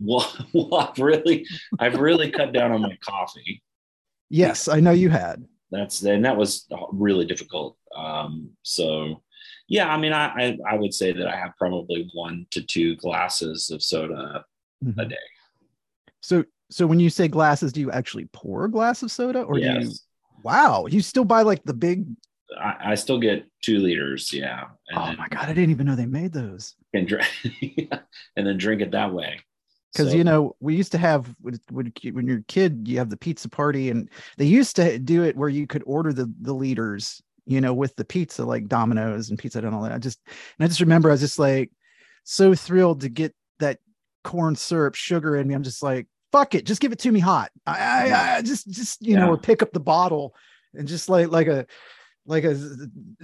Well, well, I've really, I've really cut down on my coffee. Yes, I know you had. That's and that was really difficult. Um, so, yeah, I mean, I, I I would say that I have probably one to two glasses of soda a Mhm. day. So, so when you say glasses, do you actually pour a glass of soda, or do you? Wow, you still buy like the big? I, I still get two liters. Yeah, and Oh then, my god, I didn't even know they made those. and, drink, and then drink it that way. because So- you know we used to have when, when you're a kid you have the pizza party and they used to do it where you could order the the liters you know with the pizza like domino's and pizza Hut and all that i just and i just remember i was just like so thrilled to get that corn syrup sugar in me i'm just like fuck it just give it to me hot i i, I just just you know or pick up the bottle and just like like a like a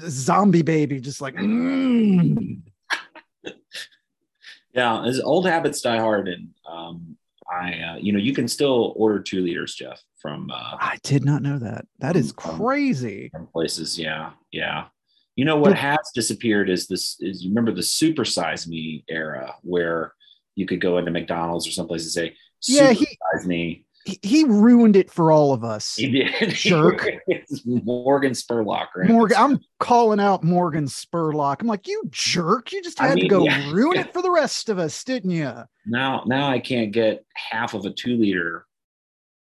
zombie baby just like mm. Yeah, as old habits die hard, and um, I, uh, you know, you can still order two liters, Jeff, from uh, i did not know that that is Um, crazy from places. Yeah, yeah. You know what But- has disappeared is this. Is you remember the super size me era where you could go into McDonald's or someplace and say, Yeah, he- me." He, he ruined it for all of us. He did. Jerk. It's Morgan Spurlock, right? Morgan, I'm calling out Morgan Spurlock. I'm like, you jerk! You just I had to go yeah. ruin it for the rest of us, didn't you? now, now I can't get half of a two liter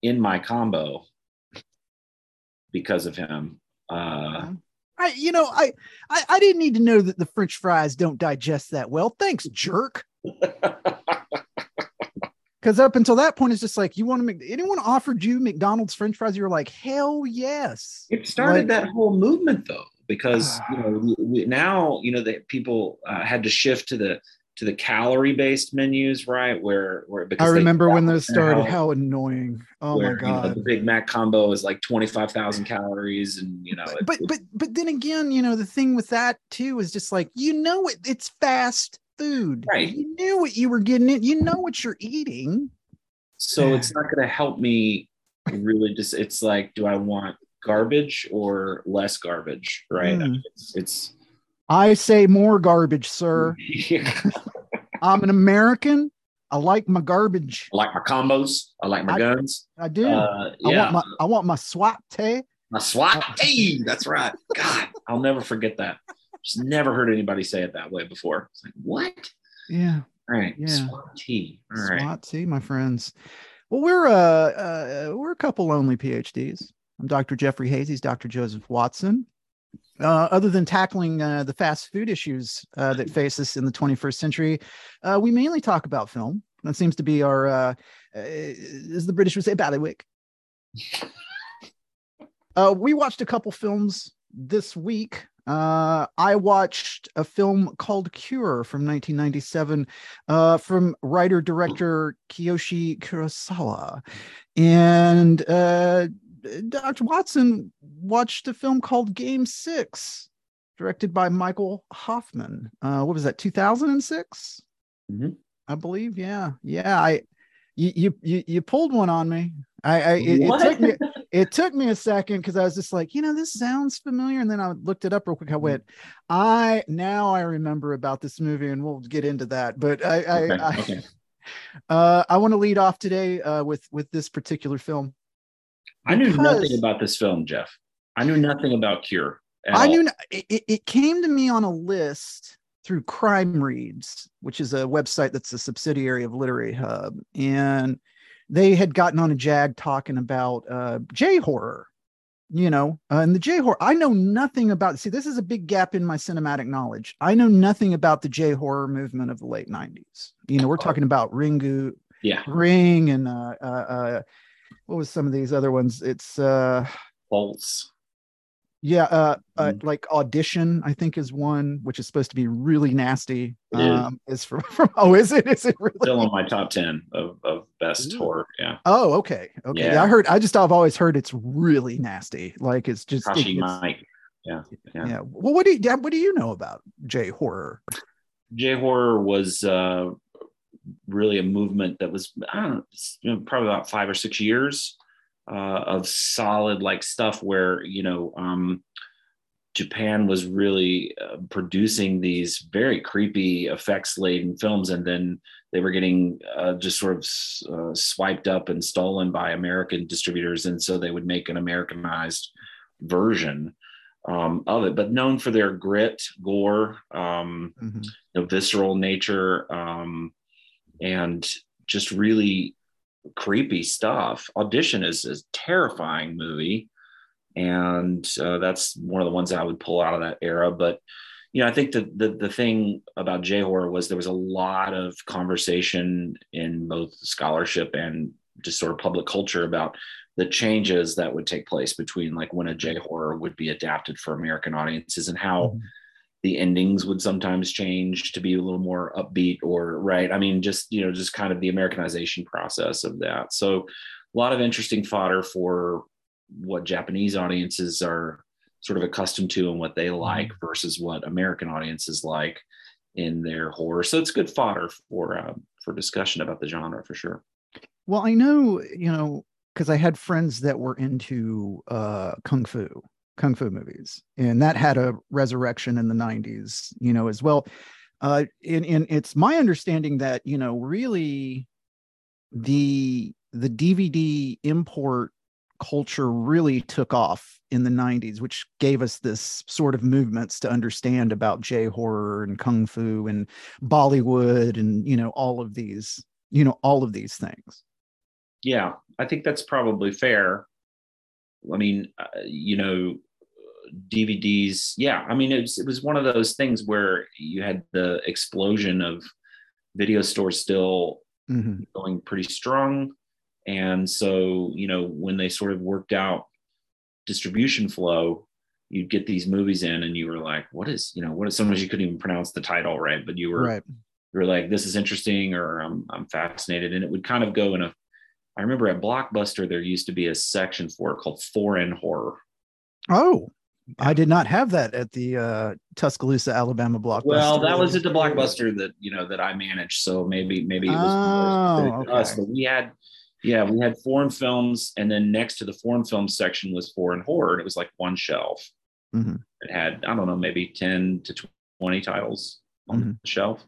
in my combo because of him. Uh, I, you know, I, I, I didn't need to know that the French fries don't digest that well. Thanks, jerk. Because up until that point, it's just like you want to make anyone offered you McDonald's French fries, you were like, hell yes. It started Like- that whole movement though, because you know we, now you know that people uh, had to shift to the to the calorie based menus, right? Where where I because they- remember when those started. how- annoying! Oh where, my you know, god! the Big Mac combo is like twenty five thousand calories, and you know, it- but but but then again, you know, the thing with that too is just like you know it, it's fast food. Right. You knew what you were getting in. You know what you're eating. so it's not going to help me really. Just it's like, do I want garbage or less garbage? Right? Hmm. It's, it's I say more garbage, sir. yeah. I'm an American. I like my garbage. I like my combos. I like my I- guns. I do. Uh, I yeah. want my I want my swat tay. My SWAT. Hey, that's right. God, I'll never forget that. Just never heard anybody say it that way before. It's like, what? Yeah. All right. Yeah. SWAT T. All right. SWAT T, my friends. Well, we're uh, uh we're a couple lonely PhDs. I'm Dr. Jeffrey. He's Dr. Joseph Watson. Uh, other than tackling uh, the fast food issues uh, that face us in the 21st century, uh, we mainly talk about film. That seems to be our, uh, uh, as the British would say, ballywick. Uh, we watched a couple films this week. Uh, I watched a film called Cure from 1997 uh, from writer director Kiyoshi Kurosawa. And uh, Dr. Watson watched a film called Game Six, directed by Michael Hoffman. Uh, what was that, 2006? Mhm. I believe. Yeah. Yeah. I, you, you, you, you pulled one on me. I, I it, it took me, it took me a second because I was just like, you know, this sounds familiar. And then I looked it up real quick. I went, I now I remember about this movie, and we'll get into that. But I, I, Okay, I, okay. uh, I want to lead off today uh, with with this particular film. I knew nothing about this film, Jeff. I knew nothing about Cure. I all. knew it- it came to me on a list through Crime Reads, which is a website that's a subsidiary of Literary Hub, and they had gotten on a jag talking about uh, J horror. You know, uh, and the J horror. I know nothing about. See, this is a big gap in my cinematic knowledge. I know nothing about the J horror movement of the late '90s. You know, we're talking about Ringu, Yeah. Ring, and uh, uh, uh, what was some of these other ones? It's uh, Bolts. Yeah, uh, uh Mhm. like audition, I think is one which is supposed to be really nasty. It is. Um, is from, from oh, is it? Is it really? Still on my top 10 of, of best Ooh. horror. Yeah. Oh, okay, okay. Yeah. Yeah. I heard. I just I've always heard it's really nasty. Like it's just it- it's- Mike. Yeah. yeah. yeah. Well, what do you what do you know about J horror? J horror was uh, really a movement that was I don't know, it's, you know, probably about five or six years uh, of solid like stuff where you know um, Japan was really uh, producing these very creepy effects laden films, and then they were getting uh, just sort of uh, swiped up and stolen by American distributors, and so they would make an Americanized version um, of it. But known for their grit, gore, um, mm-hmm. know, visceral nature, um, and just really creepy stuff. Audition is a terrifying movie and uh, that's one of the ones that I would pull out of that era. But you know, I think the, the the thing about J horror was there was a lot of conversation in both scholarship and just sort of public culture about the changes that would take place between like when a J horror would be adapted for American audiences and how. Mm-hmm. The endings would sometimes change to be a little more upbeat, or right. I mean, just you know, just kind of the Americanization process of that. So, a lot of interesting fodder for what Japanese audiences are sort of accustomed to and what they mm-hmm. like versus what American audiences like in their horror. So it's good fodder for uh, for discussion about the genre for sure. Well, I know you know because I had friends that were into uh, kung fu kung fu movies, and that had a resurrection in the '90s, you know, as well. Uh, and, and it's my understanding that you know really the the DVD import culture really took off in the 90s which gave us this sort of movements to understand about j horror and kung fu and bollywood and you know all of these you know all of these things. Yeah i think that's probably fair i mean uh, you know dvds yeah i mean it was, it was one of those things where you had the explosion of video stores still mm-hmm. going pretty strong and so, you know, when they sort of worked out distribution flow, you'd get these movies in and you were like, what is, you know, what is sometimes you couldn't even pronounce the title, right? But you were right. you were like, this is interesting or I'm I'm fascinated. And it would kind of go in a I remember at Blockbuster there used to be a section for it called foreign horror. Oh, I did not have that at the uh, Tuscaloosa, Alabama blockbuster. Well, that was at the blockbuster that you know that I managed, so maybe maybe it was oh, okay. us. But we had yeah, we had foreign films, and then next to the foreign film section was foreign horror. And it was like one shelf. Mm-hmm. It had I don't know maybe ten to twenty titles on mm-hmm. the shelf.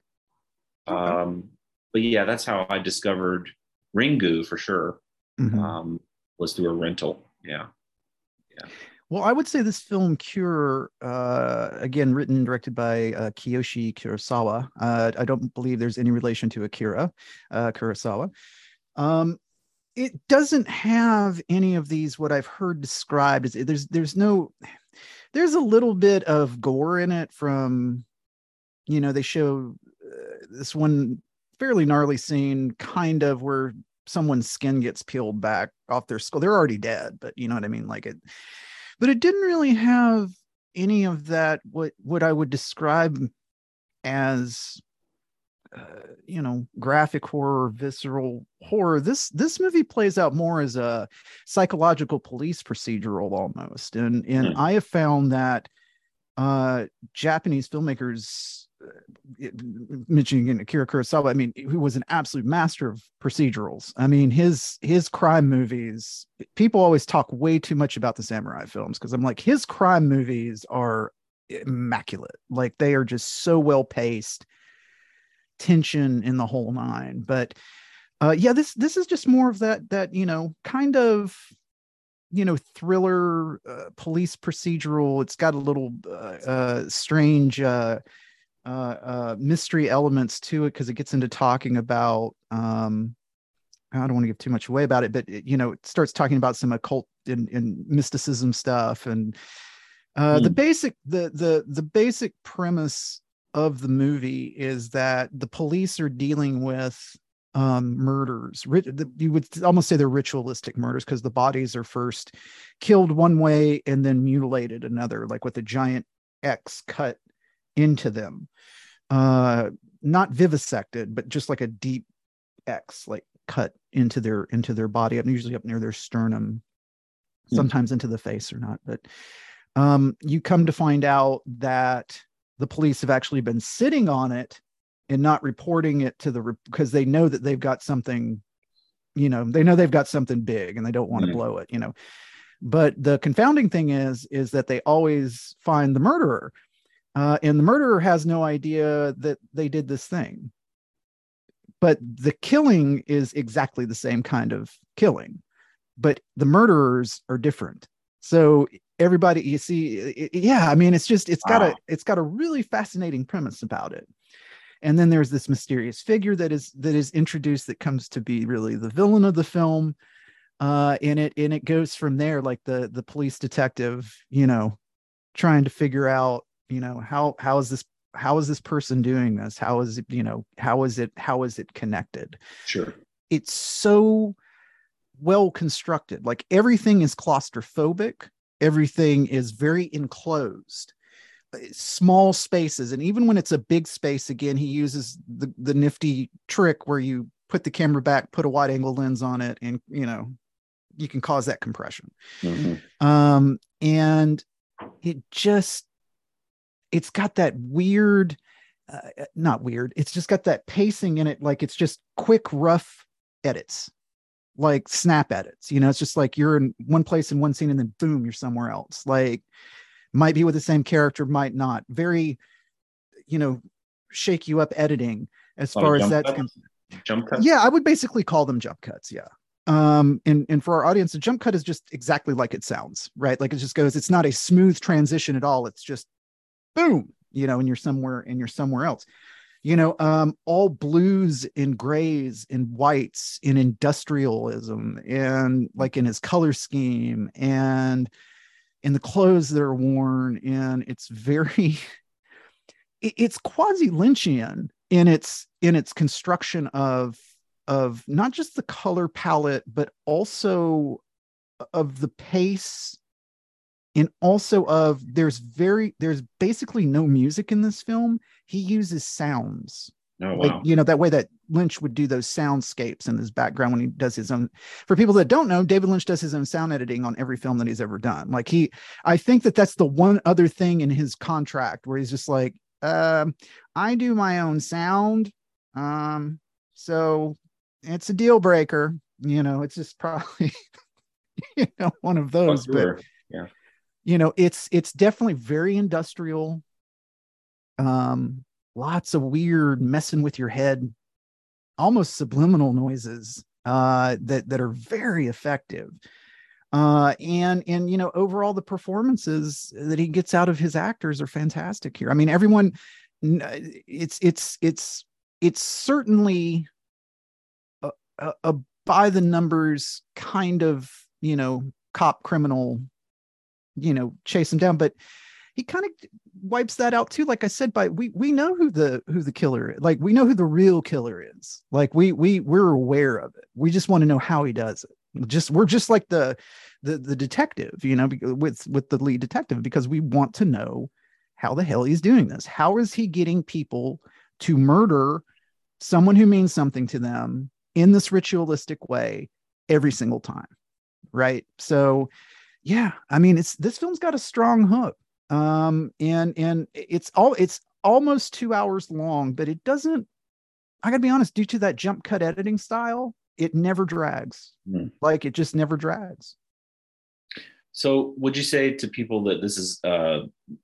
Um, but yeah, that's how I discovered Ringu for sure. Mm-hmm. Um, was through a rental. Yeah, yeah. Well, I would say this film, Cure, uh, again written and directed by uh, Kiyoshi Kurosawa. Uh, I don't believe there's any relation to Akira uh, Kurosawa. Um, it doesn't have any of these what i've heard described is there's there's no there's a little bit of gore in it from you know they show uh, this one fairly gnarly scene kind of where someone's skin gets peeled back off their skull. They're already dead but you know what i mean? Like it but it didn't really have any of that what what i would describe as uh, you know graphic horror visceral horror. This this movie plays out more as a psychological police procedural almost. And and mm. i have found that uh japanese filmmakers mentioning akira kurosawa i mean who was an absolute master of procedurals i mean his his crime movies people always talk way too much about the samurai films because i'm like his crime movies are immaculate like they are just so well paced tension in the whole nine. But uh, yeah, this this is just more of that that you know kind of you know thriller uh, police procedural. It's got a little uh, uh strange uh, uh, mystery elements to it because it gets into talking about. Um, I don't want to give too much away about it, but it, you know, it starts talking about some occult and, and mysticism stuff and uh, mm. the hmm. basic the the the basic premise of the movie is that the police are dealing with um, murders. You would almost say they're ritualistic murders because the bodies are first killed one way and then mutilated another, like with a giant X cut into them. Uh, not vivisected, but just like a deep X, like cut into their into their body, and usually up near their sternum, hmm. sometimes into the face or not. But um, you come to find out that the police have actually been sitting on it and not reporting it to the because they know that they've got something you know they know they've got something big and they don't want to mm-hmm. blow it you know but the confounding thing is is that they always find the murderer uh, and the murderer has no idea that they did this thing. But the killing is exactly the same kind of killing but the murderers are different. So everybody you see it, yeah i mean it's just it's got a it's got a really fascinating premise about it. And then there's this mysterious figure that is that is introduced that comes to be really the villain of the film. Uh and it and it goes from there like the the police detective you know trying to figure out you know how how is this how is this person doing this? How is it you know how is it how is it connected? Sure. It's so well constructed. Like everything is claustrophobic. Everything is very enclosed. Uh, small spaces. And even when it's a big space again he uses the the nifty trick where you put the camera back put a wide angle lens on it and you know you can cause that compression. Mm-hmm. um and it just it's got that weird uh, not weird it's just got that pacing in it like it's just quick rough edits like snap edits you know it's just like you're in one place in one scene and then boom you're somewhere else like might be with the same character might not very you know shake you up editing as far as that's concerned. Jump cuts yeah i would basically call them jump cuts yeah. Um and and for our audience a jump cut is just exactly like it sounds right? Like it just goes it's not a smooth transition at all it's just boom you know and you're somewhere and you're somewhere else. You know um all blues and grays and whites in industrialism and like in his color scheme and in the clothes that are worn and it's very it's quasi lynchian in its in its construction of of not just the color palette but also of the pace and also of there's very there's basically no music in this film. He uses sounds. Oh, wow. like you know that way that lynch would do those soundscapes in his background when he does his own for people that don't know david lynch does his own sound editing on every film that he's ever done. Like he i think that that's the one other thing in his contract where he's just like um i do my own sound um so it's a deal breaker. You know it's just probably you know one of those but yeah you know it's it's definitely very industrial. Um lots of weird messing with your head. Almost subliminal noises uh that that are very effective. Uh and and you know overall the performances that he gets out of his actors are fantastic here. I mean everyone it's it's it's it's certainly a, a, a by the numbers kind of you know cop criminal you know chase him down but he kind of wipes that out too like i said by we we know who the who the killer is like we know who the real killer is. Like we we we're aware of it. We just want to know how he does it. Just we're just like the the the detective you know with with the lead detective because we want to know how the hell he's doing this. How is he getting people to murder someone who means something to them in this ritualistic way every single time right? So yeah i mean it's this film's got a strong hook um and and it's all it's almost two hours long but it doesn't i gotta be honest due to that jump cut editing style it never drags. Mm. like it just never drags. So would you say to people that this is uh,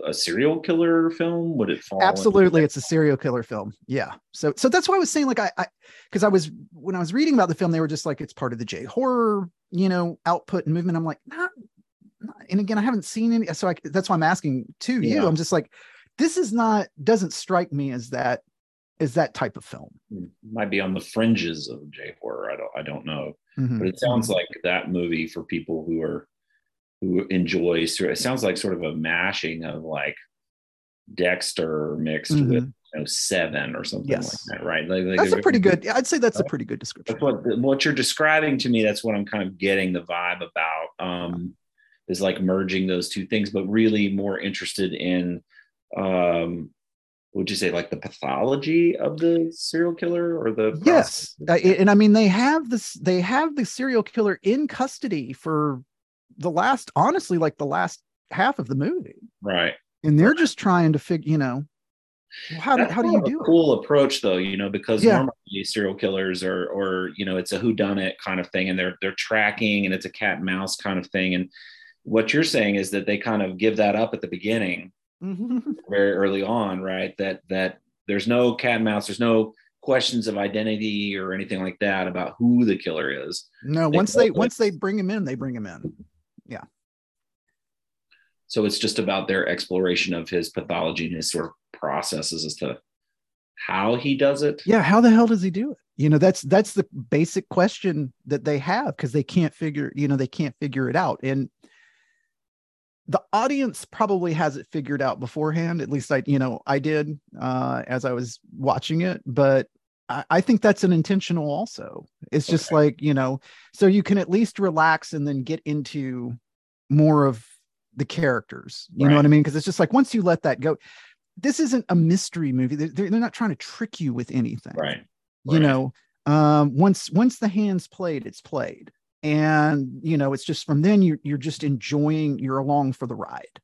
a serial killer film? Would it fall absolutely it's a serial killer film. Yeah. So so that's why i was saying like i i because i was when i was reading about the film they were just like it's part of the j horror you know output and movement. I'm like not and again, I haven't seen any, so I, that's why I'm asking to yeah. you. I'm just like, this is not doesn't strike me as that as that type of film. Hmm. Might be on the fringes of J horror. I don't I don't know, mm-hmm. but it sounds like that movie for people who are who enjoy. It sounds like sort of a mashing of like Dexter mixed mm-hmm. with you know, seven or something yes. like that, right? Like, like that's a pretty good. I'd say that's a pretty good description. That's what what you're describing to me. That's what I'm kind of getting the vibe about. Um, is like merging those two things, but really more interested in um would you say like the pathology of the serial killer or the yes. uh, and i mean they have this they have the serial killer in custody for the last honestly like the last half of the movie. Right. And they're just trying to figure you know how do, how do you do cool it? approach though you know because yeah. normally serial killers are or you know it's a who done it kind of thing and they're they're tracking and it's a cat and mouse kind of thing and what you're saying is that they kind of give that up at the beginning, Mhm. very early on, right? That that there's no cat and mouse, there's no questions of identity or anything like that about who the killer is. no They once they with- once they bring him in they bring him in Yeah. So it's just about their exploration of his pathology and his sort of processes as to how he does it. yeah how the hell does he do it you know that's that's the basic question that they have because they can't figure you know they can't figure it out and the audience probably has it figured out beforehand at least i you know i did uh as i was watching it but i, I think that's an intentional also. It's just Okay. like you know so you can at least relax and then get into more of the characters you know what i mean? Because it's just like once you let that go this isn't a mystery movie. They're, they're they're not trying to trick you with anything. Right. you know um once once the hands played it's played and you know it's just from then you're, you're just enjoying you're along for the ride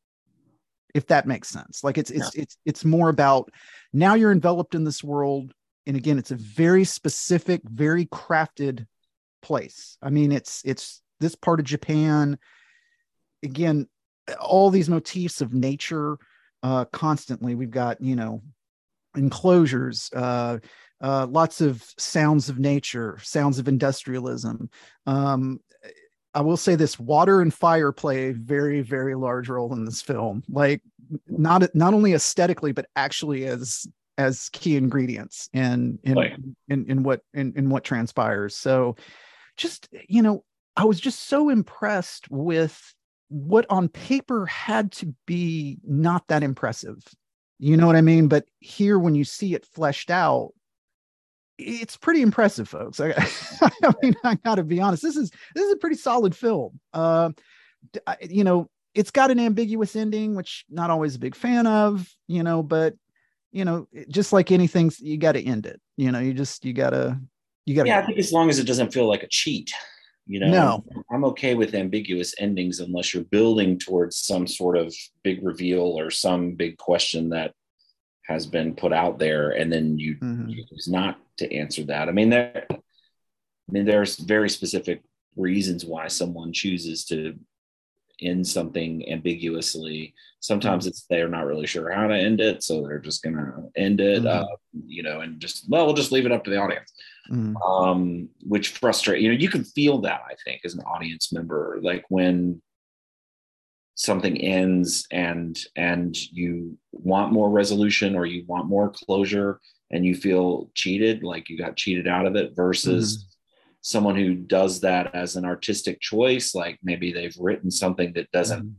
if that makes sense. Like it's it's it's it's more about now you're enveloped in this world and again it's a very specific very crafted place. I mean it's it's this part of japan. Again all these motifs of nature uh constantly we've got you know enclosures uh uh, lots of sounds of nature, sounds of industrialism. Um, I will say this: water and fire play a very, very large role in this film. Like, not not only aesthetically, but actually as as key ingredients in in in, in what in, in what transpires. So, just you know, I was just so impressed with what on paper had to be not that impressive. You know what I mean? But here, when you see it fleshed out, it's pretty impressive, folks. I, I mean, I got to be honest. This is this is a pretty solid film. Uh, you know, it's got an ambiguous ending, which not always a big fan of. You know, but you know, just like anything, you got to end it. You know, you just you gotta you gotta. Yeah, I think as long as it doesn't feel like a cheat, you know. No. I'm okay with ambiguous endings unless you're building towards some sort of big reveal or some big question that has been put out there, and then you Mhm. choose not to answer that. I mean, there, I mean, there's very specific reasons why someone chooses to end something ambiguously. Sometimes it's they're not really sure how to end it, so they're just gonna end it, Mhm. uh, you know, and just well, we'll just leave it up to the audience Mhm. um, which frustrate you know you can feel that i think as an audience member like when something ends and and you want more resolution or you want more closure and you feel cheated like you got cheated out of it versus someone who does that as an artistic choice like maybe they've written something that doesn't Mhm.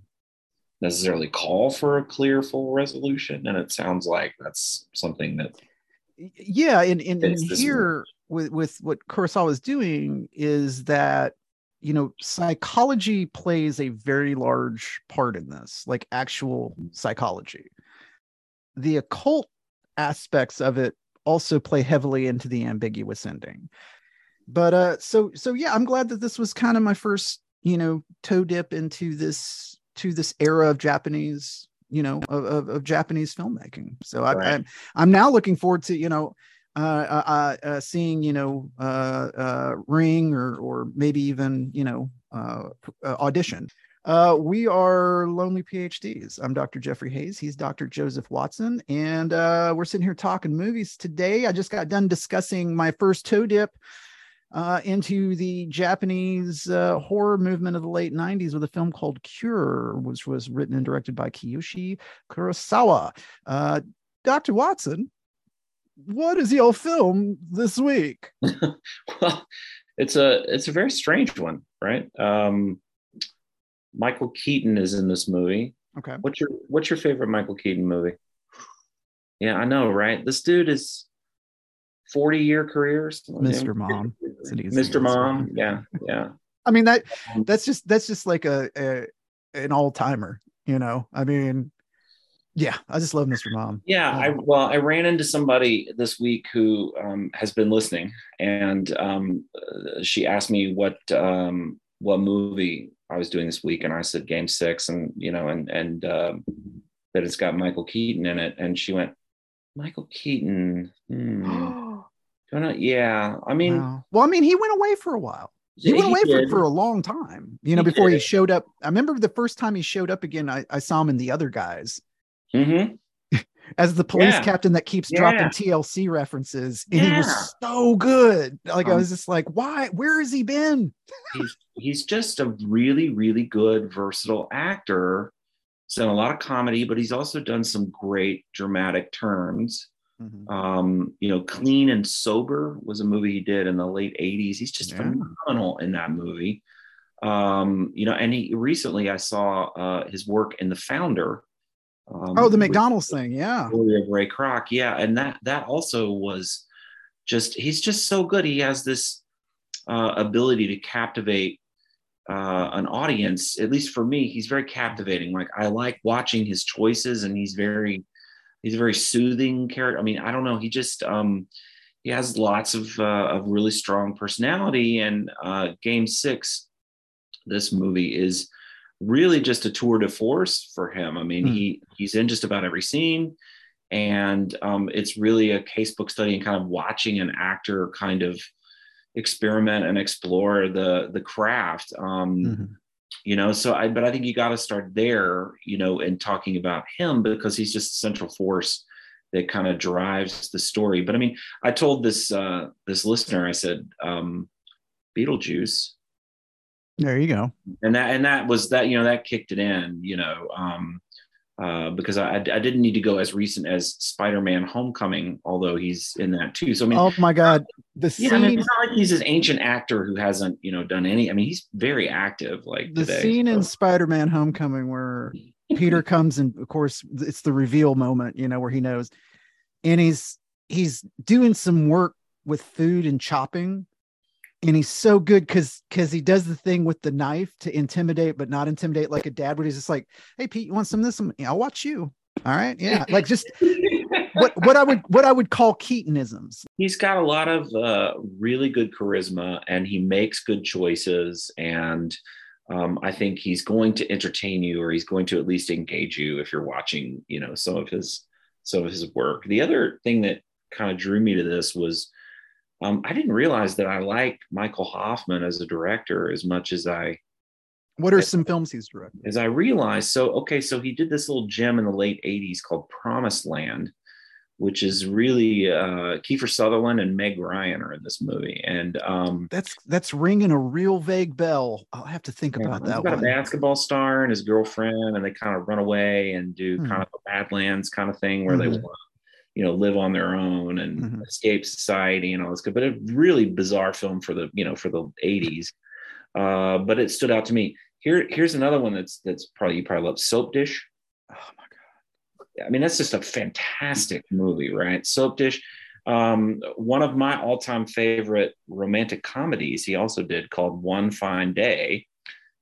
necessarily call for a clear full resolution. And it sounds like that's something that yeah and, and, and here with with what kurosawa is doing is that you know psychology plays a very large part in this like actual psychology. The occult aspects of it also play heavily into the ambiguous ending. But uh so so yeah i'm glad that this was kind of my first you know toe dip into this to this era of japanese you know of, of, of japanese filmmaking. So I, Right. i'm i'm now looking forward to you know uh, uh, uh, uh, seeing you know uh, ring or or maybe even you know audition we are lonely phds i'm dr jeffrey hayes he's dr joseph watson and we're sitting here talking movies today i just got done discussing my first toe dip uh, into the Japanese uh, horror movement of the late 90s with a film called Cure, which was written and directed by Kiyoshi Kurosawa. Uh, Dr. Watson, what is your film this week? well it's a it's a very strange one right um michael keaton is in this movie Okay. what's your what's your favorite michael keaton movie yeah i know right this dude is 40 year career Mr. Mom. Mr mom yeah yeah I mean that Um, that's just that's just like a, a an all timer, you know. I mean, yeah, I just love Mr. Mom. Yeah, I well, I ran into somebody this week who um, has been listening, and um, uh, she asked me what um, what movie I was doing this week, and I said Game Six, and you know, and and um, that it's got Michael Keaton in it, and she went, Michael Keaton. Hmm, don't know. Yeah, I mean, Wow. Well, I mean, he went away for a while. he went away for, for a long time, you know, He before he showed up. I remember the first time he showed up again, I, I saw him in the other guys Mhm. as the police Yeah. captain that keeps Yeah. dropping TLC references. And he was so good. Like I Um, was just like, why? Where has he been? he's he's just a really really good versatile actor he's done a lot of comedy but he's also done some great dramatic turns um you know clean and sober was a movie he did in the late 80s he's just Yeah. phenomenal in that movie um you know and he recently i saw uh his work in the founder um, Oh, the with McDonald's thing. Yeah. Ray Kroc. Yeah, and that that also was just he's just so good. He has this uh, ability to captivate uh, an audience. At least for me, he's very captivating. Like I like watching his choices, and he's very he's a very soothing character. I mean, I don't know. He just um, he has lots of uh, of really strong personality. And uh, Game Six, this movie is really just a tour de force for him. I mean, Hmm. he he's in just about every scene, and um, it's really a casebook study and kind of watching an actor kind of experiment and explore the the craft. Um, Mhm. You know, so I but I think you got to start there, you know, in talking about him because he's just the central force that kind of drives the story. But I mean, I told this uh, this listener, I said, um, Beetlejuice There you go. and that and that was that you know that kicked it in you know um uh because I, I didn't need to go as recent as spider-man homecoming although he's in that too so i mean Oh my God. The yeah, scene, I mean, it's not like he's this ancient actor who hasn't you know done any i mean he's very active like the today scene in. Spider-Man Homecoming where Peter comes and of course it's the reveal moment, you know, where he knows and he's he's doing some work with food and chopping and he's so good because because he does the thing with the knife to intimidate but not intimidate like a dad would he's just like hey pete you want some of this? "Yeah, i'll watch you. All right? Yeah like just what what i would what i would call keatonisms. He's got a lot of uh, really good charisma and he makes good choices and um, i think he's going to entertain you or he's going to at least engage you if you're watching you know some of his some of his work. The other thing that kind of drew me to this was um, i didn't realize that i like michael hoffman as a director as much as i what are some films he's directed? as I realized, so okay, so he did this little gem in the late '80s called Promised Land, which is really uh, Kiefer Sutherland and Meg Ryan are in this movie, and um, that's that's ringing a real vague bell. I'll have to think about he's that got one. a basketball star and his girlfriend, and they kind of run away and do Hmm. kind of a Badlands kind of thing where they Mhm. want you know, live on their own and Mhm. escape society and all this good. But a really bizarre film for the you know for the '80s. Uh, but it stood out to me. Here, here's another one that's that's probably you probably love Soap Dish. oh my god I mean, that's just a fantastic movie, right? Soap Dish. Um, one of my all-time favorite romantic comedies he also did called One Fine Day.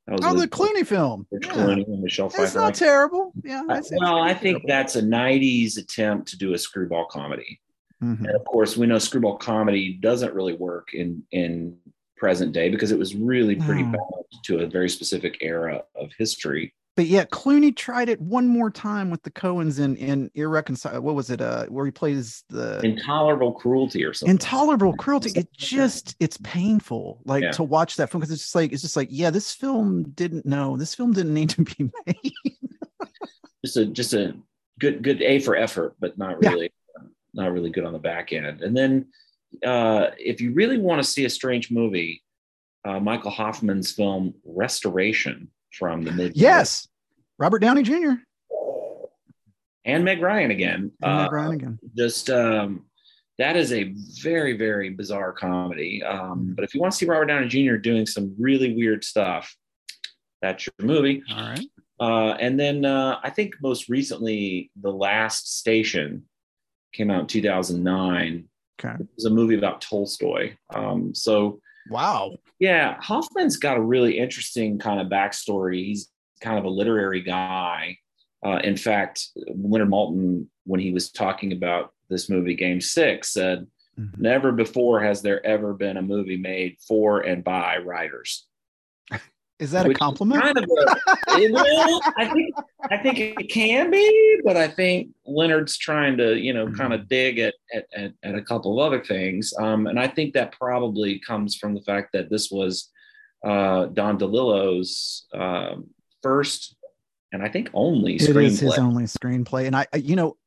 Oh the with clooney film yeah. Clooney and Michelle it's Pfeiffer. not terrible yeah it's- it's well, I think terrible. that's a '90s attempt to do a screwball comedy, Mhm. and of course, we know screwball comedy doesn't really work in in present day because it was really pretty No. bound to a very specific era of history. But yeah, Clooney tried it one more time with the Coens in in irreconcilable. What was it? Uh, where he plays the Intolerable cruelty or something. intolerable cruelty. It just it's painful, like Yeah. to watch that film because it's just like it's just like yeah, this film didn't know this film didn't need to be made. just a just a good good A for effort, but not Yeah. really not really good on the back end. And then uh, if you really want to see a strange movie, uh, Michael Hoffman's film Restoration from the mid yes, Robert Downey Jr. and Meg Ryan again. and Meg Uh, Ryan again. just um, that is a very very bizarre comedy. Um, but if you want to see Robert Downey Jr. doing some really weird stuff, that's your movie. All right. Uh, and then uh, I think most recently, The Last Station came out in 2009. Okay. It was a movie about Tolstoy. Um, so, Wow. Yeah, Hoffman's got a really interesting kind of backstory. He's kind of a literary guy. Uh, in fact, Leonard Maltin, when he was talking about this movie, Game Six, said, Mhm. Never before has there ever been a movie made for and by writers. Is that a Which is compliment? Kind of a, it- I think I think it can be, but I think Leonard's trying to, you know, kind of dig at, at at at a couple of other things, um, and I think that probably comes from the fact that this was uh, Don DeLillo's um, first and I think only It screenplay. is his only screenplay. And I, you know,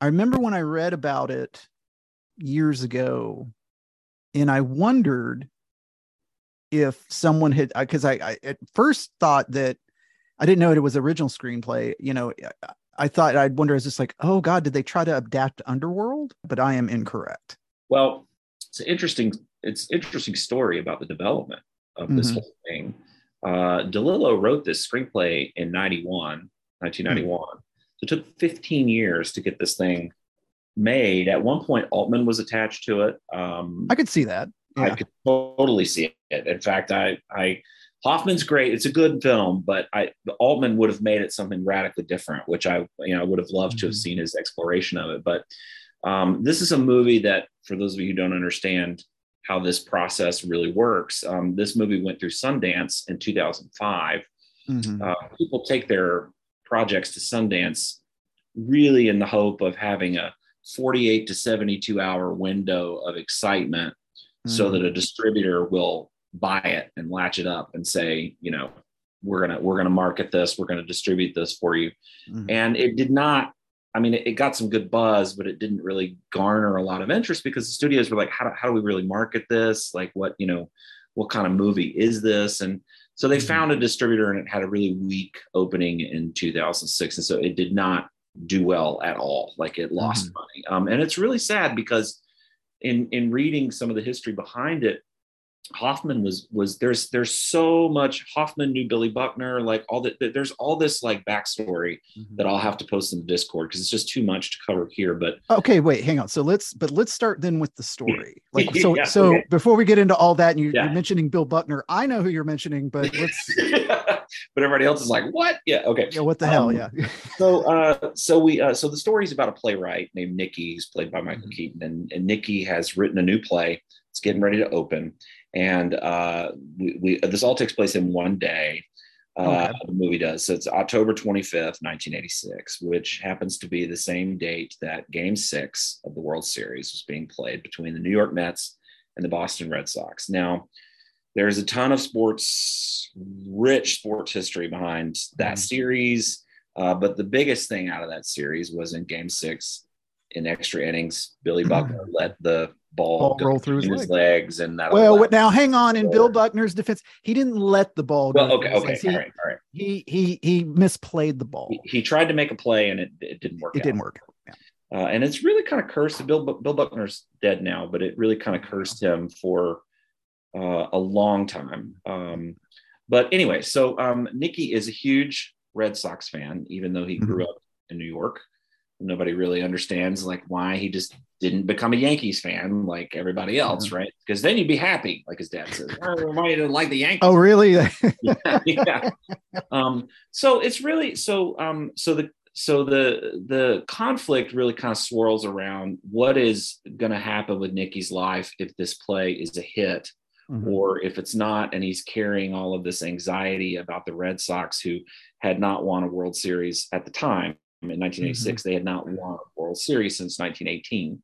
I remember when I read about it years ago, and I wondered if someone had, because I, I at first thought that I didn't know it was original screenplay. You know, I, thought I'd wonder, is this like, oh God, did they try to adapt Underworld? But I am incorrect. Well, it's an interesting. It's interesting story about the development of this Mhm. whole thing. Uh, DeLillo wrote this screenplay in 91, 1991. So it took 15 years to get this thing made. At one point, Altman was attached to it. Um, I could see that. I Yeah. could totally see it. In fact, I, I Hoffman's great. It's a good film, but I Altman would have made it something radically different, which I you know would have loved to have Mhm. seen his exploration of it. But um, this is a movie that, for those of you who don't understand how this process really works, um, this movie went through Sundance in 2005. Mhm. Uh, people take their projects to Sundance really in the hope of having a 48 to 72 hour window of excitement so that a distributor will buy it and latch it up and say, you know, we're gonna we're gonna market this, we're gonna distribute this for you. Mhm. And it did not. I mean, it, it got some good buzz, but it didn't really garner a lot of interest because the studios were like, how do, how do we really market this? Like, what you know, what kind of movie is this? And so they Mhm. found a distributor, and it had a really weak opening in 2006, and so it did not do well at all. Like it lost money, um, and it's really sad because in in reading some of the history behind it, Hoffman was was there's there's so much Hoffman knew Billy Buckner, like all that. There's all this like backstory Mhm. that I'll have to post in the Discord because it's just too much to cover here. But Okay, wait, hang on. So let's, but let's start then with the story. Like, so, Yeah, so okay. before we get into all that, and you, Yeah. you're mentioning Bill Buckner, I know who you're mentioning, but let's, but everybody else is like, what? Yeah, okay. yeah, what the hell? Um, Yeah. So uh so we uh so the story is about a playwright named Nicky, who's played by Michael Mhm. Keaton, and, and Nicky has written a new play. It's getting ready to open. And uh we, we this all takes place in one day. Uh, Okay. the movie does. So it's October 25th, 1986, which happens to be the same date that game six of the World Series was being played between the New York Mets and the Boston Red Sox. Now, there's a ton of sports, rich sports history behind that Mhm. series. Uh, but the biggest thing out of that series was in game six in extra innings, Billy Buckner let the ball, Ball go roll through his between leg. legs. And that Well, now hang on. In Bill Buckner's defense, he didn't let the ball go. well, okay, okay. He, all right, all right. he, he, he misplayed the ball. He, he tried to make a play and it, it didn't work. It out. didn't work. Yeah. Uh, and it's really kind of cursed. Bill Bill Buckner's dead now, but it really kind of cursed him for uh, a long time. Um, but anyway, so um, Nicky is a huge Red Sox fan, even though he grew up in New York. Nobody really understands like why he just didn't become a Yankees fan like everybody else, right? Because then you'd be happy, like his dad says. "Oh, why you didn't like the Yankees? Oh, really? yeah, yeah. Um, so it's really so um, so the so the the conflict really kind of swirls around what is going to happen with Nicky's life if this play is a hit Mhm. or if it's not and he's carrying all of this anxiety about the Red Sox who had not won a World Series at the time in 1986 they had not won a World Series since 1918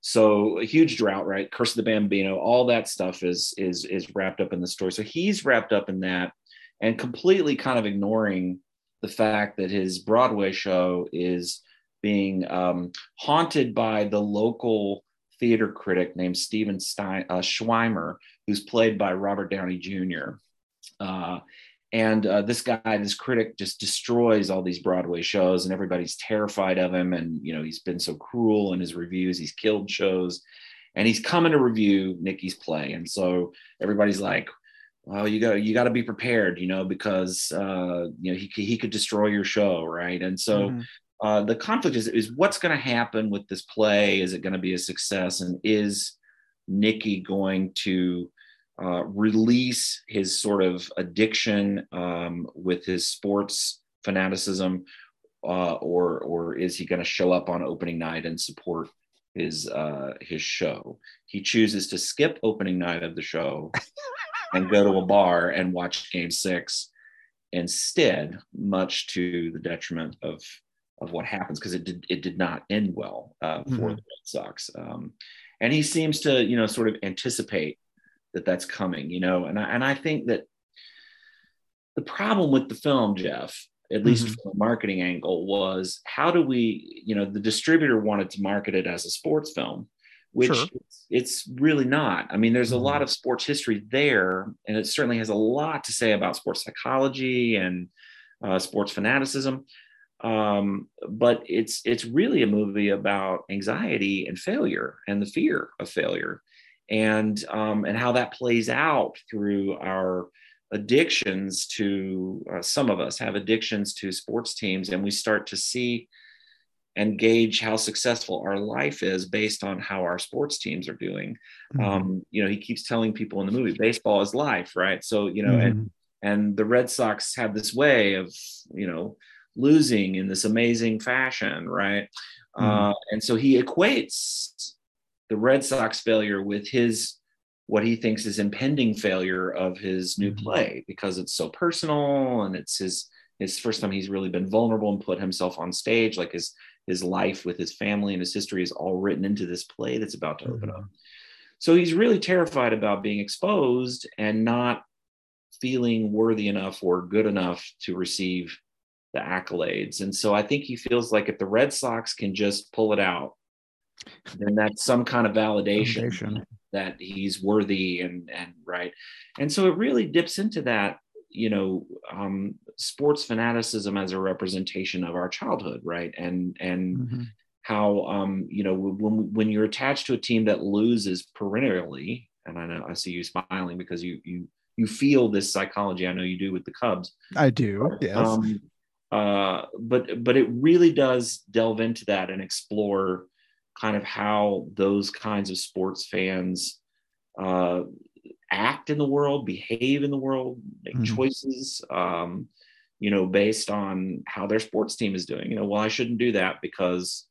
so a huge drought right? Curse of the bambino all that stuff is is is wrapped up in the story. So he's wrapped up in that and completely kind of ignoring the fact that his broadway show is being um, haunted by the local theater critic named Steven Stein, uh, Schwimmer, who's played by Robert Downey Jr. Uh, and uh, this guy, this critic, just destroys all these Broadway shows, and everybody's terrified of him. And you know, he's been so cruel in his reviews; he's killed shows, and he's coming to review Nicky's play. And so everybody's like, "Well, you got you got to be prepared, you know, because uh, you know he could- he could destroy your show, right?" And so Mhm. uh, the conflict is, is what's going to happen with this play? Is it going to be a success? And is Nicky going to uh, release his sort of addiction um, with his sports fanaticism, uh, or or is he going to show up on opening night and support his uh, his show? He chooses to skip opening night of the show and go to a bar and watch Game Six instead, much to the detriment of of what happens because it did it did not end well uh, for Mhm. the Red Sox. Um, and he seems to you know sort of anticipate that that's coming, you know, and I and I think that the problem with the film, Jeff, at least Mhm. from a marketing angle, was how do we, you know, the distributor wanted to market it as a sports film, which Sure. it's, it's really not. I mean, there's a lot of sports history there, and it certainly has a lot to say about sports psychology and uh, sports fanaticism. Um, but it's it's really a movie about anxiety and failure and the fear of failure, and um, and how that plays out through our addictions to uh, some of us have addictions to sports teams and we start to see and gauge how successful our life is based on how our sports teams are doing Mhm. um, you know he keeps telling people in the movie baseball is life right so you know and Mhm. and the red sox have this way of you know losing in this amazing fashion right uh, and so he equates the red sox failure with his what he thinks is impending failure of his new Mhm. play because it's so personal and it's his his first time he's really been vulnerable and put himself on stage like his his life with his family and his history is all written into this play that's about to open up. So he's really terrified about being exposed and not feeling worthy enough or good enough to receive the accolades. And so i think he feels like if the red sox can just pull it out then that's some kind of validation Foundation. that he's worthy and and right and so it really dips into that you know um sports fanaticism as a representation of our childhood right and and Mhm. how um you know when when you're attached to a team that loses perennially and i know i see you smiling because you you you feel this psychology i know you do with the cubs I do. Yes. um, uh, but but it really does delve into that and explore kind of how those kinds of sports fans uh, act in the world, behave in the world, make Mhm. choices. Um, you know, based on how their sports team is doing. You know, well, I shouldn't do that because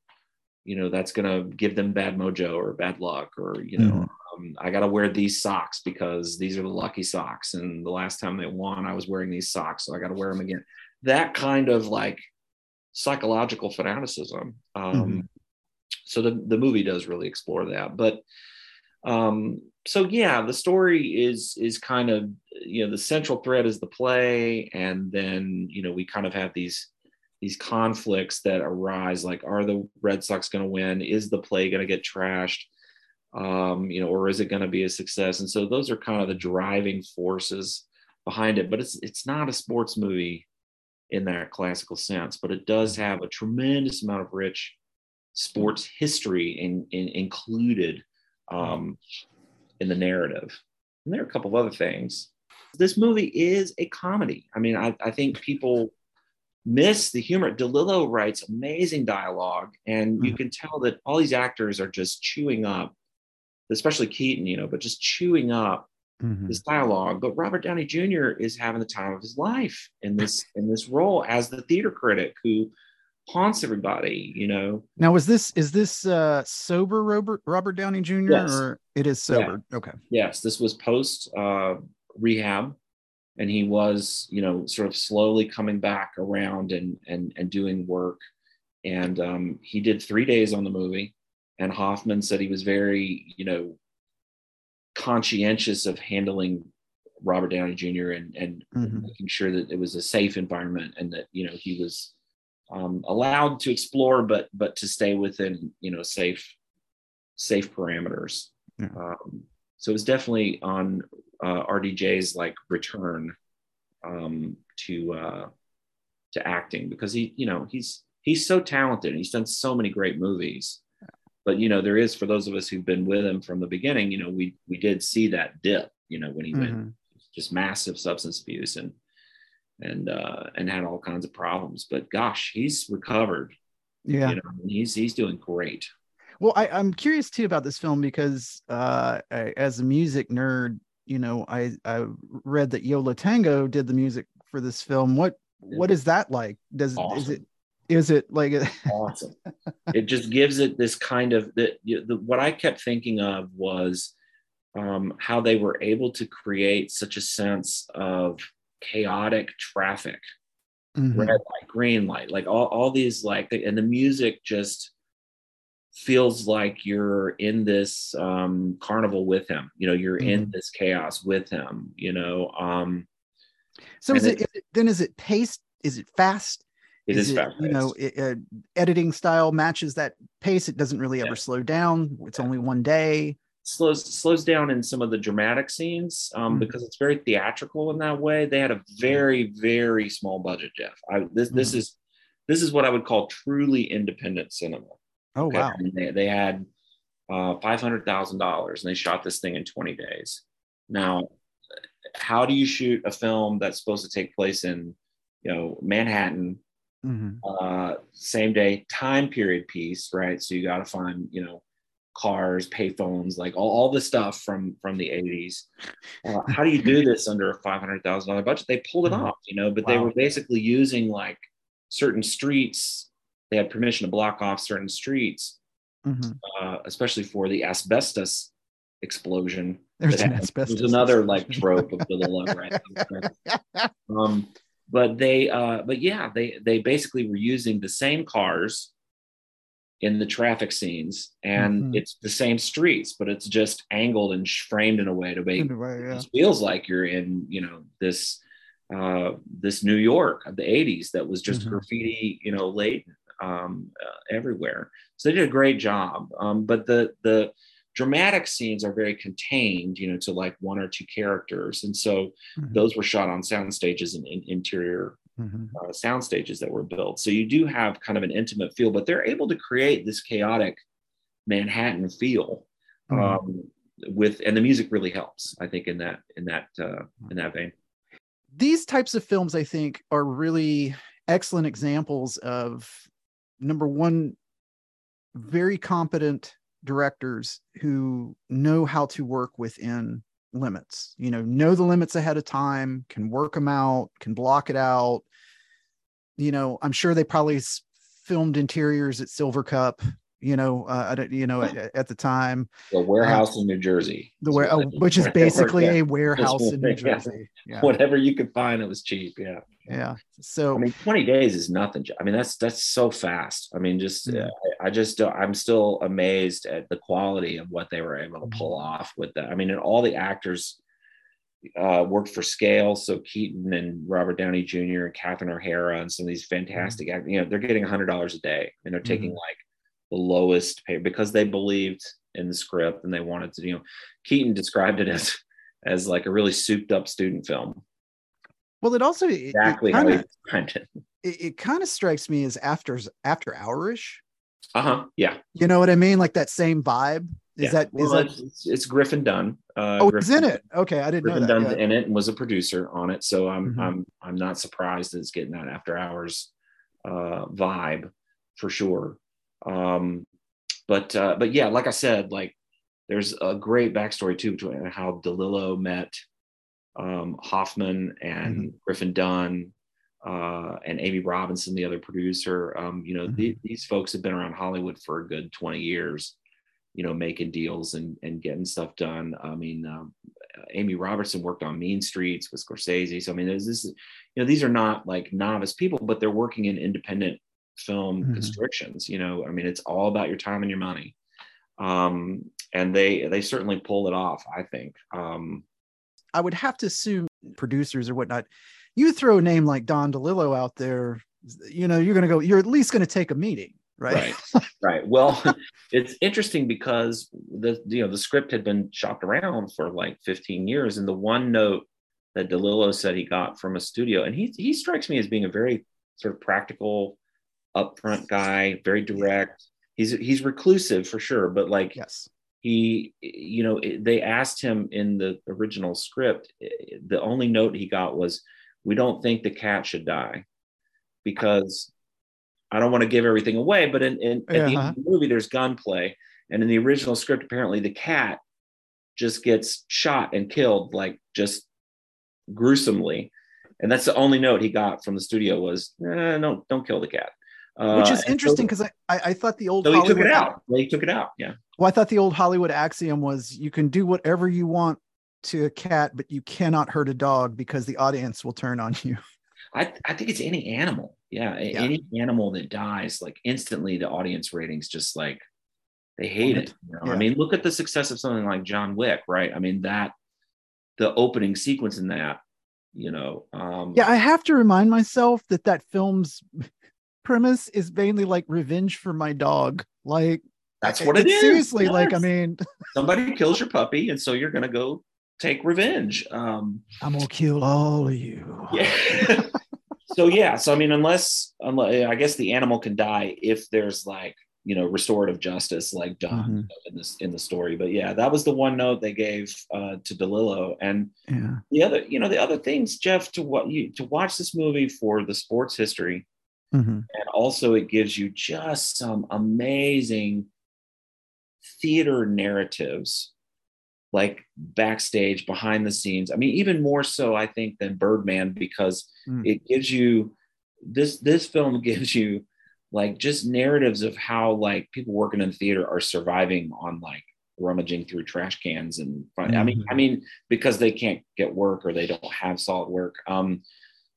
you know that's going to give them bad mojo or bad luck or you know Mhm. um, i got to wear these socks because these are the lucky socks and the last time they won i was wearing these socks so i got to wear them again that kind of like psychological fanaticism um, Mhm. So the, the movie does really explore that but um, so yeah the story is is kind of you know the central thread is the play and then you know we kind of have these these conflicts that arise like are the red sox going to win? Is the play going to get trashed? Um, you know or is it going to be a success? And so those are kind of the driving forces behind it but it's it's not a sports movie in that classical sense but it does have a tremendous amount of rich sports history in, in, included um, in the narrative and there are a couple of other things this movie is a comedy i mean i, I think people miss the humor. DeLillo writes amazing dialogue, and you Mhm. can tell that all these actors are just chewing up, especially Keaton, you know, but just chewing up Mhm. this dialogue. But Robert Downey Jr. is having the time of his life in this in this role as the theater critic who haunts everybody, you know. Now, is this is this uh sober Robert Robert Downey Jr. Yes. or it is sober? Okay. Yes, this was post uh, rehab, and he was, you know, sort of slowly coming back around and and and doing work. And um, he did three days on the movie, and Hoffman said he was very, you know, conscientious of handling Robert Downey Jr. and and Mhm. making sure that it was a safe environment and that you know he was um, allowed to explore, but but to stay within you know safe safe parameters. Yeah. Um, so it was definitely on uh, RDJ's like return um, to uh, to acting because he you know he's he's so talented and he's done so many great movies. But you know there is for those of us who've been with him from the beginning, you know we we did see that dip, you know when he went Mhm. just massive substance abuse and and uh, and had all kinds of problems. But gosh, he's recovered. Yeah. You know, he's he's doing great. Well, I, I'm curious too about this film because uh, I, as a music nerd, you know, I I read that Yo La Tengo did the music for this film. What what is that like? Does is it is it like awesome. it just gives it this kind of the, the what I kept thinking of was um, how they were able to create such a sense of chaotic traffic, Mhm. red light, green light, like all, all these like, and the music just feels like you're in this um, carnival with him. You know, you're in Mhm. this chaos with him. You know, um, So is it, is it then? Is it paced? Is it fast? It is, is fast. You know, it, uh, editing style matches that pace. It doesn't really ever slow down. It's yeah. only one day. Slows slows down in some of the dramatic scenes um, mm-hmm. because it's very theatrical in that way. They had a very very small budget, Jeff. I, this mm-hmm. this is this is what I would call truly independent cinema. Oh okay? wow! They, they had uh, five hundred thousand dollars, and they shot this thing in twenty days. Now, how do you shoot a film that's supposed to take place in, you know, Manhattan, mm-hmm. uh, same day time period piece, right? So you got to find, you know, cars, payphones, like all, all the stuff from from the 80s. Uh, how do you do this under a five hundred thousand dollar budget? They pulled it mm-hmm. off, you know, but wow. they were basically using like certain streets. They had permission to block off certain streets, mm-hmm. uh, especially for the asbestos explosion. There's an asbestos. There's another like trope of the love, right? um, but they, uh, but yeah, they they basically were using the same cars in the traffic scenes, and mm-hmm. it's the same streets, but it's just angled and framed in a way to make way, yeah. it feels like you're in, you know, this uh, this New York of the 80s that was just mm-hmm. graffiti, you know, laden um, uh, everywhere. So they did a great job. Um, but the the dramatic scenes are very contained, you know, to like one or two characters, and so mm-hmm. those were shot on sound stages and in, interior mm-hmm. uh, sound stages that were built. So you do have kind of an intimate feel, but they're able to create this chaotic Manhattan feel. Mm-hmm. Um, with and the music really helps i think in that in that uh in that vein these types of films i think are really excellent examples of number one very competent directors who know how to work within limits you know know the limits ahead of time can work them out can block it out. You know i'm sure they probably filmed interiors at Silvercup you know, uh, you know, at, at, the time. The warehouse uh, in New Jersey. The where, oh, which is basically a warehouse in New Jersey. Yeah. Whatever you could find, it was cheap. Yeah. Yeah. So I mean, 20 days is nothing. I mean, that's that's so fast. I mean, just yeah. uh, I just I'm still amazed at the quality of what they were able to pull mm-hmm. off with that. I mean, and all the actors uh, worked for scale. So Keaton and Robert Downey Jr. and Catherine O'Hara and some of these fantastic mm-hmm. actors, you know, they're getting hundred dollars a day and they're taking mm-hmm. like the lowest pay because they believed in the script and they wanted to, you know, Keaton described it as as like a really souped up student film. Well, it also exactly it kinda, how he it. It, it kind of strikes me as after after hourish. Uh huh. Yeah. You know what I mean? Like that same vibe. Is yeah. that well, is that it's, it's Griffin Dunne. Uh, oh, Griffin, in it. Okay, I didn't Griffin know that. Dunne's yeah. in it and was a producer on it, so I'm Mm-hmm. I'm I'm not surprised that it's getting that after hours uh, vibe for sure. Um, but uh, but yeah, like I said, like there's a great backstory too between how DeLillo met um, Hoffman and Mm-hmm. Griffin Dunne uh, and Amy Robinson, the other producer. Um, you know, Mhm. the- these folks have been around Hollywood for a good 20 years, you know, making deals and, and getting stuff done. I mean, um, Amy Robertson worked on Mean Streets with Scorsese. So, I mean, there's this, you know, these are not like novice people, but they're working in independent film Mhm. constrictions. You know, I mean, it's all about your time and your money. Um, and they, they certainly pull it off, I think. Um, I would have to assume producers or whatnot. You throw a name like Don DeLillo out there, you know, you're going to go. You're at least going to take a meeting, right? Right. right. Well, it's interesting because the you know the script had been shopped around for like 15 years, and the one note that DeLillo said he got from a studio, and he he strikes me as being a very sort of practical, upfront guy, very direct. He's he's reclusive for sure, but like yes. he you know they asked him in the original script the only note he got was we don't think the cat should die because i don't want to give everything away but in, in at the end Uh-huh. of the movie there's gunplay and in the original script apparently the cat just gets shot and killed like just gruesomely and that's the only note he got from the studio was eh, don't don't kill the cat Which Uh, is interesting because I, I I thought the old so he took it out he took it out yeah Well, I thought the old Hollywood axiom was you can do whatever you want to a cat, but you cannot hurt a dog because the audience will turn on you. I, I think it's any animal. Yeah, Yeah. any animal that dies, like instantly the audience ratings just like they hate it. you know? Yeah. I mean, look at the success of something like John Wick, right? I mean, that the opening sequence in that, you know. Um, yeah, I have to remind myself that that film's premise is mainly like revenge for my dog. Like that's what it is. Seriously, yes. like I mean, somebody kills your puppy, and so you're gonna go take revenge. Um, I'm gonna kill all of you. Yeah. so yeah, so I mean, unless, unless I guess the animal can die if there's like you know restorative justice like done mm-hmm. in this in the story. But yeah, that was the one note they gave uh, to DeLillo, and yeah. the other you know the other things, Jeff, to what you to watch this movie for the sports history. Mm-hmm. And also, it gives you just some amazing theater narratives like backstage behind the scenes i mean even more so i think than birdman because mm. it gives you this this film gives you like just narratives of how like people working in theater are surviving on like rummaging through trash cans and mm-hmm. i mean i mm-hmm. mean because they can't get work or they don't have solid work um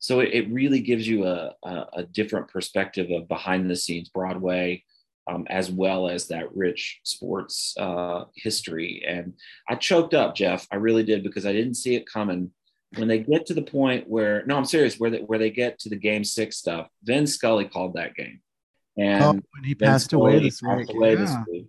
so it, it really gives you a, a, a different perspective of behind the scenes broadway um, as well as that rich sports uh, history. And I choked up, Jeff. I really did because I didn't see it coming. When they get to the point where, no, I'm serious, where they, where they get to the game six stuff, Vin Scully called that game. And oh, when he passed away this passed week. Away yeah. this week.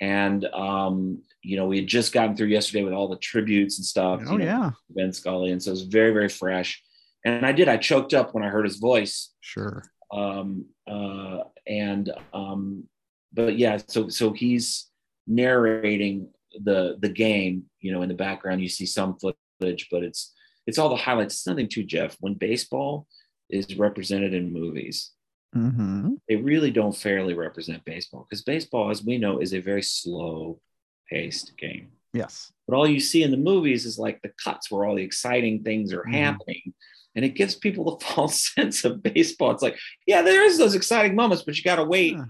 And, um, you know, we had just gotten through yesterday with all the tributes and stuff. Oh, know, yeah. Vin Scully. And so it was very, very fresh. And I did, I choked up when I heard his voice. Sure. Um, uh, and um, but yeah, so so he's narrating the the game. You know, in the background you see some footage, but it's it's all the highlights. It's nothing too Jeff. When baseball is represented in movies, mm-hmm. they really don't fairly represent baseball because baseball, as we know, is a very slow paced game. Yes. But all you see in the movies is like the cuts where all the exciting things are mm-hmm. happening. And it gives people the false sense of baseball. It's like, yeah, there is those exciting moments, but you got to wait yeah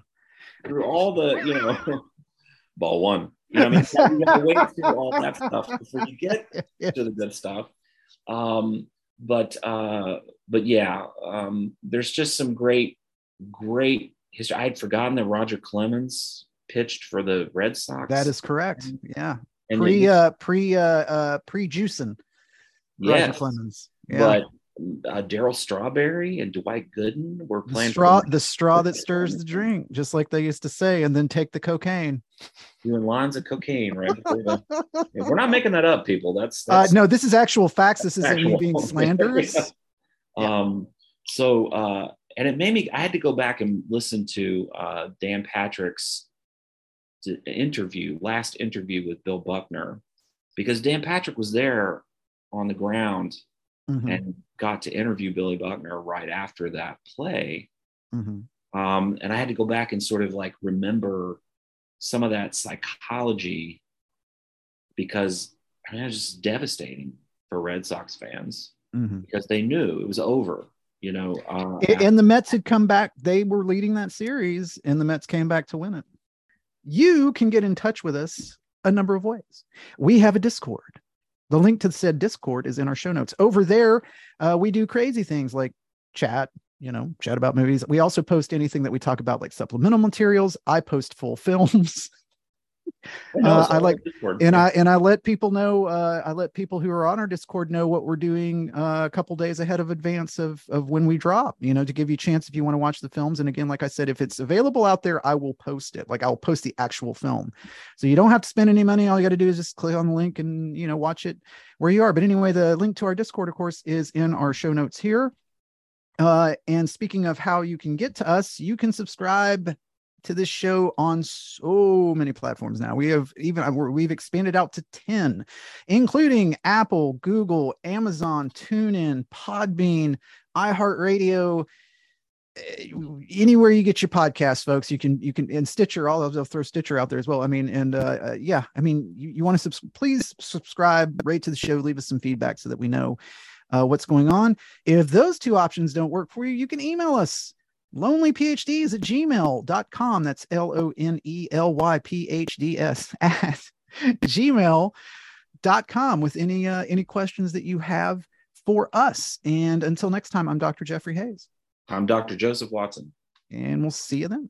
through all the, you know, ball one. You know, I mean, so you gotta wait through all that stuff before you get to the good stuff. Um, but uh, but yeah, um, there's just some great, great history. I had forgotten that Roger Clemens pitched for the Red Sox. That is correct. Yeah. And pre uh pre uh uh pre juicing. Roger yes, Clemens. Yeah. But uh, Darryl Strawberry and Dwight Gooden were playing. The straw, the straw that stirs the drink, just like they used to say, and then take the cocaine. Doing lines of cocaine, right? The, we're not making that up, people. That's, uh, that's uh, no, this is actual facts. This isn't me being slanderous. yeah. Um, so, uh, and it made me. I had to go back and listen to uh, Dan Patrick's interview, last interview with Bill Buckner, because Dan Patrick was there on the ground mm-hmm. and got to interview Billy Buckner right after that play. Mm-hmm. Um, and I had to go back and sort of like remember some of that psychology because I mean, it was just devastating for Red Sox fans mm-hmm. because they knew it was over. You know, uh, and the Mets had come back. They were leading that series, and the Mets came back to win it. You can get in touch with us a number of ways. We have a Discord. The link to said Discord is in our show notes. Over there, uh, we do crazy things like chat, you know, chat about movies. We also post anything that we talk about, like supplemental materials. I post full films. Uh, I like, and I and I let people know. Uh, I let people who are on our Discord know what we're doing uh, a couple days ahead of advance of of when we drop. You know, to give you a chance if you want to watch the films. And again, like I said, if it's available out there, I will post it. Like I will post the actual film, so you don't have to spend any money. All you got to do is just click on the link and you know watch it where you are. But anyway, the link to our Discord, of course, is in our show notes here. Uh, and speaking of how you can get to us, you can subscribe to this show on so many platforms now. We have even we've expanded out to 10, including Apple, Google, Amazon, TuneIn, Podbean, iHeartRadio, eh, anywhere you get your podcast folks you can you can and stitcher all of they'll throw stitcher out there as well i mean and uh, uh yeah i mean you, you want to subs- please subscribe rate to the show leave us some feedback so that we know uh, what's going on if those two options don't work for you you can email us lonelyphds at gmail.com. That's L O N E L Y P H D S at gmail.com with any uh, any questions that you have for us. And until next time, I'm Dr. Jeffrey Hayes. I'm Dr. Joseph Watson. And we'll see you then.